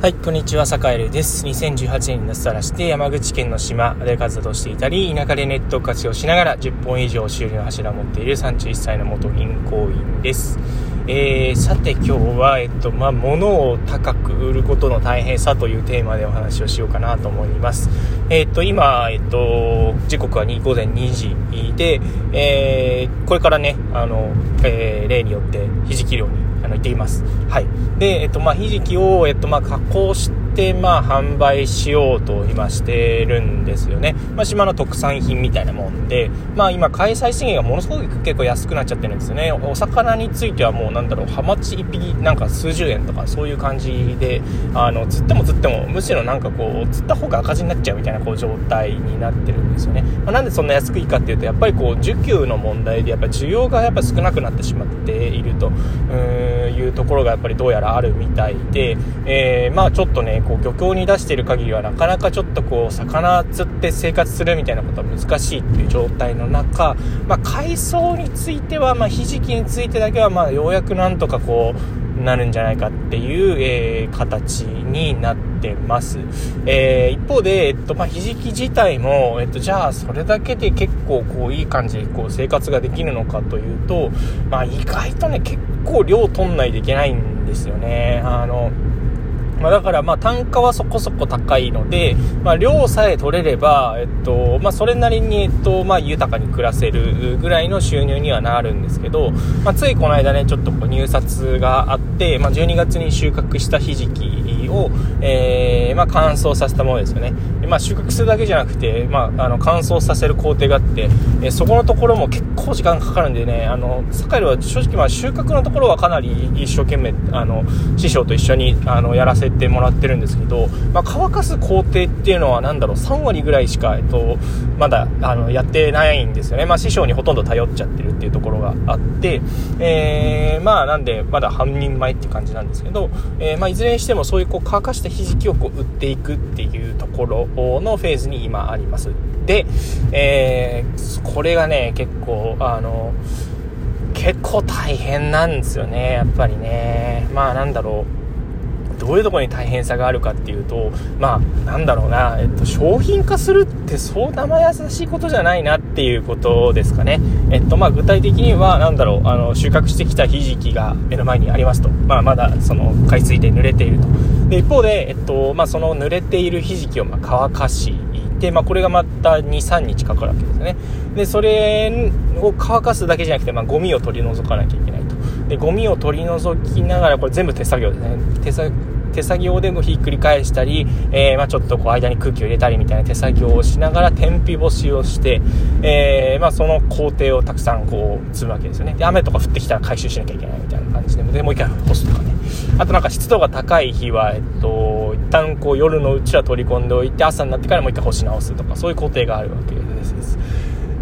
はい、こんにちは、坂井です。2018年に脱サラして山口県の島で活動していたり、田舎でネット活用しながら10本以上収入の柱を持っている31歳の元銀行員です。えー、さて今日は、えっと、まあ、物を高く売ることの大変さというテーマでお話をしようかなと思います。えっと、今、えっと、時刻は午前2時で、えー、これからね、あの、えー、例によってひじき漁にあの行っています。はい。で、えっと、まあ、ひじきを、えっと、まあ、加工して、まあ、販売しようと今してるんですよね。まあ、島の特産品みたいなもんで、まあ、今、開催資源がものすごく結構安くなっちゃってるんですよね。お魚についてはもう、なんだろう、ハマチ1匹、なんか数十円とか、そういう感じで、あの、釣っても釣っても、むしろなんかこう、釣った方が赤字になっちゃうみたいな、こう、状態になってるんですよね。まあ、なんでそんな安くいいかっていうと、やっぱりこう、需給の問題で、やっぱ需要がやっぱ少なくなってしまっていると。うーんいうところがやっぱりどうやらあるみたいで、えー、まあちょっとねこう漁協に出している限りはなかなかちょっとこう魚釣って生活するみたいなことは難しいっていう状態の中、まあ、海藻については、まあ、ひじきについてだけはまあようやくなんとかこうなるんじゃないかっていう、えー、形になってます。えー、一方で、えっと、まあ、ひじき自体も、えっと、じゃあ、それだけで結構、こう、いい感じで、こう、生活ができるのかというと、まあ、意外とね、結構量取んないといけないんですよね。あの、まあ、だからまあ単価はそこそこ高いので、まあ、量さえ取れれば、えっとまあ、それなりに、えっとまあ、豊かに暮らせるぐらいの収入にはなるんですけど、まあ、ついこの間ねちょっとこう入札があって、まあ、12月に収穫したひじきを、えーまあ、乾燥させたものですよね。まあ、収穫するだけじゃなくて、まあ、あの乾燥させる工程があって、えそこのところも結構時間かかるんでねあの坂井は正直まあ収穫のところはかなり一生懸命あの師匠と一緒にあのやらせてもらってるんですけど、まあ、乾かす工程っていうのは何だろう3割ぐらいしか、えっと、まだあのやってないんですよね、まあ、師匠にほとんど頼っちゃってるっていうところがあって、えー、まあなんでまだ半人前って感じなんですけど、えー、まあ、いずれにしてもそういうこう乾かしたひじきをこう売っていくっていうところのフェーズに今あります。で、えー、これがね、結構、あの、結構大変なんですよね、やっぱりね。まあなんだろう。どういうとこに大変さがあるかっていうと、まあ、なんだろうな、えっと、商品化するってそう生優しいことじゃないなっていうことですかね。えっと、まあ、具体的には、なんだろう、あの、収穫してきたひじきが目の前にありますと。まあ、まだ、その、海水で濡れていると。で、一方で、えっと、まあ、その濡れているひじきを、ま乾かし、で、まあ、これがまた2、3日かかるわけですね。で、それを乾かすだけじゃなくて、まあ、ゴミを取り除かなきゃいけないと。で、ゴミを取り除きながら、これ全部手作業ですね。手作手作業でもひっくり返したり、えー、まあ、ちょっとこう間に空気を入れたりみたいな手作業をしながら天日干しをして、えー、まあ、その工程をたくさんこう積むわけですよね。で雨とか降ってきたら回収しなきゃいけないみたいな感じででもう一回干すとかね。あとなんか湿度が高い日は、えっと、一旦こう夜のうちは取り込んでおいて朝になってからもう一回干し直すとかそういう工程があるわけです。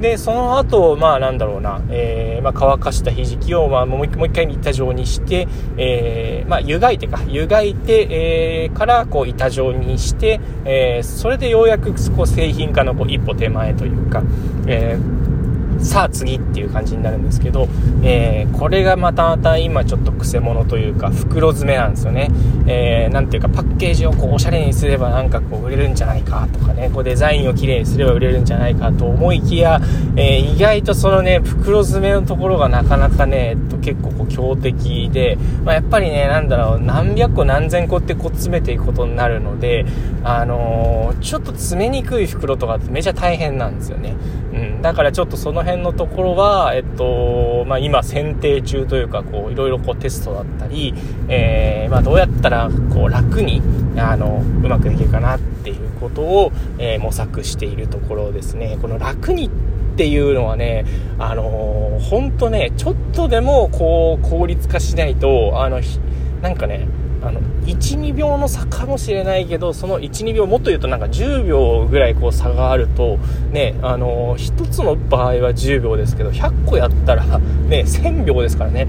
で、その後、まあなんだろうな、えー、まあ乾かしたひじきを、まあもう一回板状にして、えー、まあ湯がいてか、湯がいて、えー、からこう板状にして、えー、それでようやくこう製品化のこう一歩手前というか、えーさあ次っていう感じになるんですけど、えー、これがまたまた今ちょっとくせ者というか袋詰めなんですよね。えー、ていうかパッケージをこうおしゃれにすればなんかこう売れるんじゃないかとかね、こうデザインをきれいにすれば売れるんじゃないかと思いきや、えー、意外とそのね、袋詰めのところがなかなかね、えっと、結構こう強敵で、まあ、やっぱりね、なんだろう、何百個何千個ってこう詰めていくことになるので、あのー、ちょっと詰めにくい袋とかってめちゃ大変なんですよね。うん、だからちょっとその辺のところは、えっと、まあ、今選定中というか、こう、いろいろこうテストだったり、えー、まあ、どうやったら、こう、楽に、あの、うまくできるかなっていうことを、えー、模索しているところですね。この楽にっていうのはね、あのー、ほんとね、ちょっとでも、こう、効率化しないと、あの、なんかね、あの12秒の差かもしれないけどその12秒もっと言うとなんか10秒ぐらいこう差があるとねあの1つの場合は10秒ですけど100個やったらね1000秒ですからね、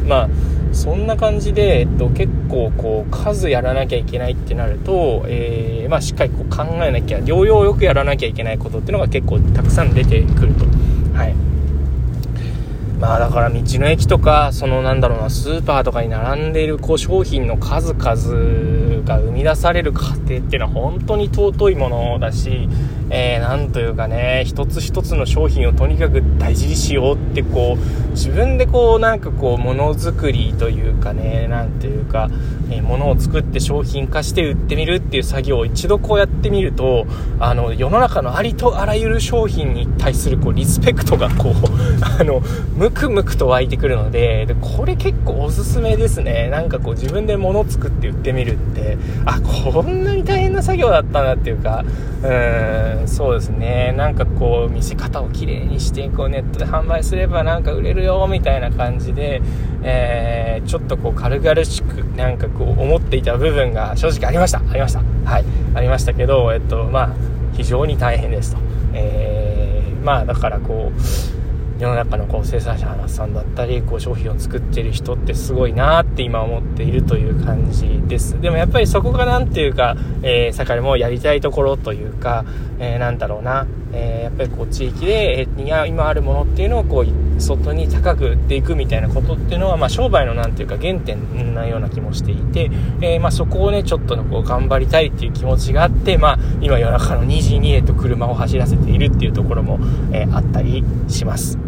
うん、まあそんな感じで、えっと、結構こう数やらなきゃいけないってなると、えー、まあ、しっかりこう考えなきゃ療養よくやらなきゃいけないことっていうのが結構たくさん出てくると。はいまあだから道の駅とか、そのなんだろうな、スーパーとかに並んでいるこう商品の数々が生み出される過程っていうのは本当に尊いものだし、えー、なんというかね、一つ一つの商品をとにかく大事にしようってこう、自分でこうなんかこうものづくりというかね、なんていうか、えー、物を作って商品化して売ってみるっていう作業を一度こうやってみると、あの、世の中のありとあらゆる商品に対するこうリスペクトがこう、あの、ムクムクと湧いてくるのででこれ結構おすすめですね。なんかこう自分で物作って売ってみるって。あこんなに大変な作業だったなっていうか。うんそうですね。なんかこう見せ方をきれいにしてこうネットで販売すればなんか売れるよみたいな感じで、えー、ちょっとこう軽々しくなんかこう思っていた部分が正直ありました。ありました。はい。ありましたけどえっとまあ非常に大変ですと、えー、まあだからこう世の中のこう生産者さんだったりこう商品を作ってる人ってすごいなって今思っているという感じです。でもやっぱりそこが何ていうか、えー、もやりたいところというか、えー、なんだろうな、えー、やっぱりこう地域で、えー、今あるものっていうのをこう外に高く売っていくみたいなことっていうのは、まあ、商売の何ていうか原点なような気もしていて、えー、まあ、そこをねちょっとこう頑張りたいっていう気持ちがあって、まあ、今夜中の2時に、えと車を走らせているっていうところも、えあったりします。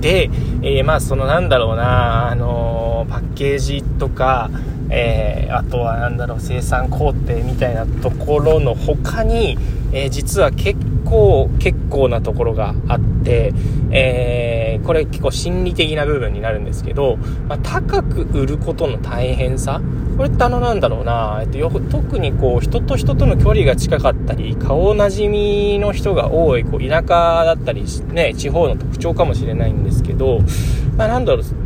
で、えー、まあそのなんだろうな、あのー、パッケージとか、えー、あとはなんだろう、生産工程みたいなところの他に、え実は結構、結構なところがあって、えこれ結構心理的な部分になるんですけど、まあ、高く売ることの大変さこれってあのなんだろうな、えっと、よ特にこう人と人との距離が近かったり顔なじみの人が多いこう田舎だったり、ね、地方の特徴かもしれないんですけど、まあ、なんだろう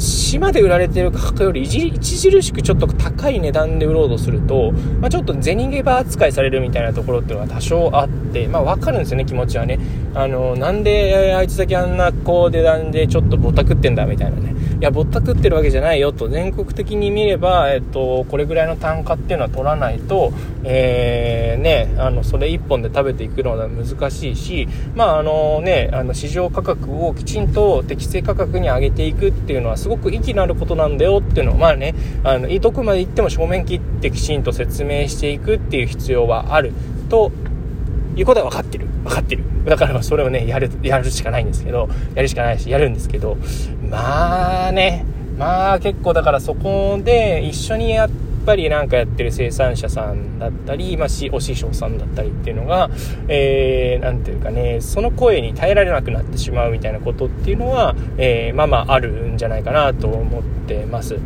島で売られてる価格より著しくちょっと高い値段で売ろうとすると、まあ、ちょっと銭ゲバ扱いされるみたいなところっていうのは多少あって、まあ、分かるんですよね、気持ちはね。あの、なんであいつだけあんなこう値段でちょっとぼったくってんだみたいなね。いや、ぼったくってるわけじゃないよと、全国的に見れば、えっと、これぐらいの単価っていうのは取らないと、えー、ね、あの、それ1本で食べていくのは難しいし、まあ、あのね、あの、市場価格をきちんと適正価格に上げていくっていうのはすごごく息のあることなんだよっていうのを、まあね、あの、どこまで行っても正面切ってきちんと説明していくっていう必要はあるということは分かってる。分かってる。だからそれをね、やる、やるしかないんですけど、やるしかないし、やるんですけど、まあね、まあ結構だからそこで一緒にやってっぱりなんかやってる生産者さんだったり、まあ、お師匠さんだったりっていうのが、えー、なんていうかね、その声に耐えられなくなってしまうみたいなことっていうのは、えー、まあまああるんじゃないかなと思ってます。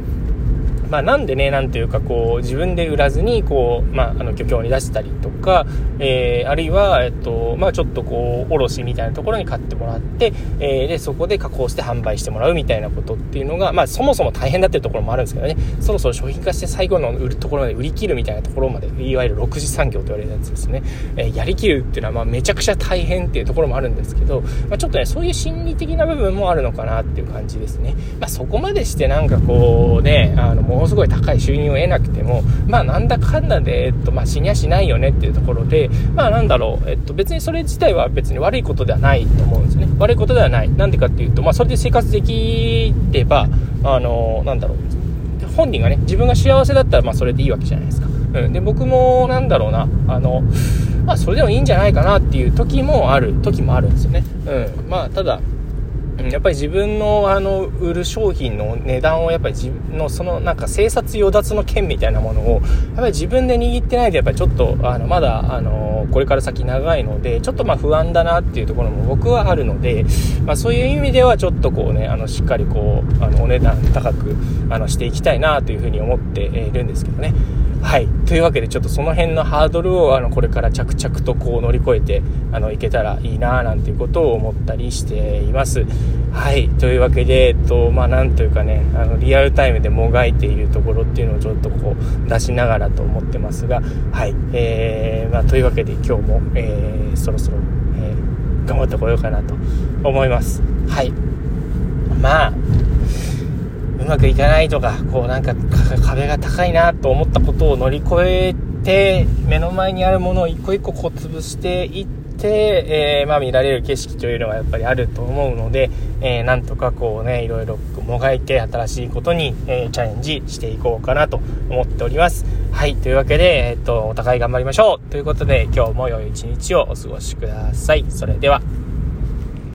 まあ、なんでね、なんていうか、こう、自分で売らずに、こう、まあ、あの、漁協に出したりとか、えー、あるいは、えっと、まあ、ちょっとこう、卸みたいなところに買ってもらって、えー、で、そこで加工して販売してもらうみたいなことっていうのが、まあ、そもそも大変だっていうところもあるんですけどね、そろそろ商品化して最後の売るところまで売り切るみたいなところまで、いわゆる6次産業と言われるやつですね、えー、やりきるっていうのは、まあ、めちゃくちゃ大変っていうところもあるんですけど、まあ、ちょっとね、そういう心理的な部分もあるのかなっていう感じですね。まあ、そこまでしてなんかこうね、あの、ものすごい高い収入を得なくても、まあなんだかんだで、えっと、まあ死にゃしないよねっていうところで、まあなんだろう、えっと別にそれ自体は別に悪いことではないと思うんですね。悪いことではない。なんでかっていうと、まあそれで生活できれば、あの、なんだろう、本人がね、自分が幸せだったら、まあそれでいいわけじゃないですか。うん。で、僕も、なんだろうな、あの、まあそれでもいいんじゃないかなっていう時もある、時もあるんですよね。うん。まあただ、やっぱり自分のあの売る商品の値段をやっぱり自分のそのなんか生殺与奪の剣みたいなものをやっぱり自分で握ってないとやっぱりちょっとあのまだあのこれから先長いのでちょっとまあ不安だなっていうところも僕はあるので、まあ、そういう意味ではちょっとこうねあのしっかりこうあのお値段高くあのしていきたいなというふうに思っているんですけどね。はい。というわけで、ちょっとその辺のハードルを、あの、これから着々とこう乗り越えて、あの、いけたらいいななんていうことを思ったりしています。はい。というわけで、えっと、まあ、なんというかね、あの、リアルタイムでもがいているところっていうのをちょっとこう、出しながらと思ってますが、はい。えー、まあ、というわけで今日も、えー、そろそろ、えー、頑張ってこようかなと思います。はい。まあ、うまくいかないとか、こうなんか壁が高いなと思ったことを乗り越えて、目の前にあるものを一個一個こう潰していって、て、えー、まあ、見られる景色というのはやっぱりあると思うので、えー、なんとかこうねいろいろもがいて新しいことに、えー、チャレンジしていこうかなと思っております。はいというわけで、えっとお互い頑張りましょう。ということで今日も良い一日をお過ごしください。それでは。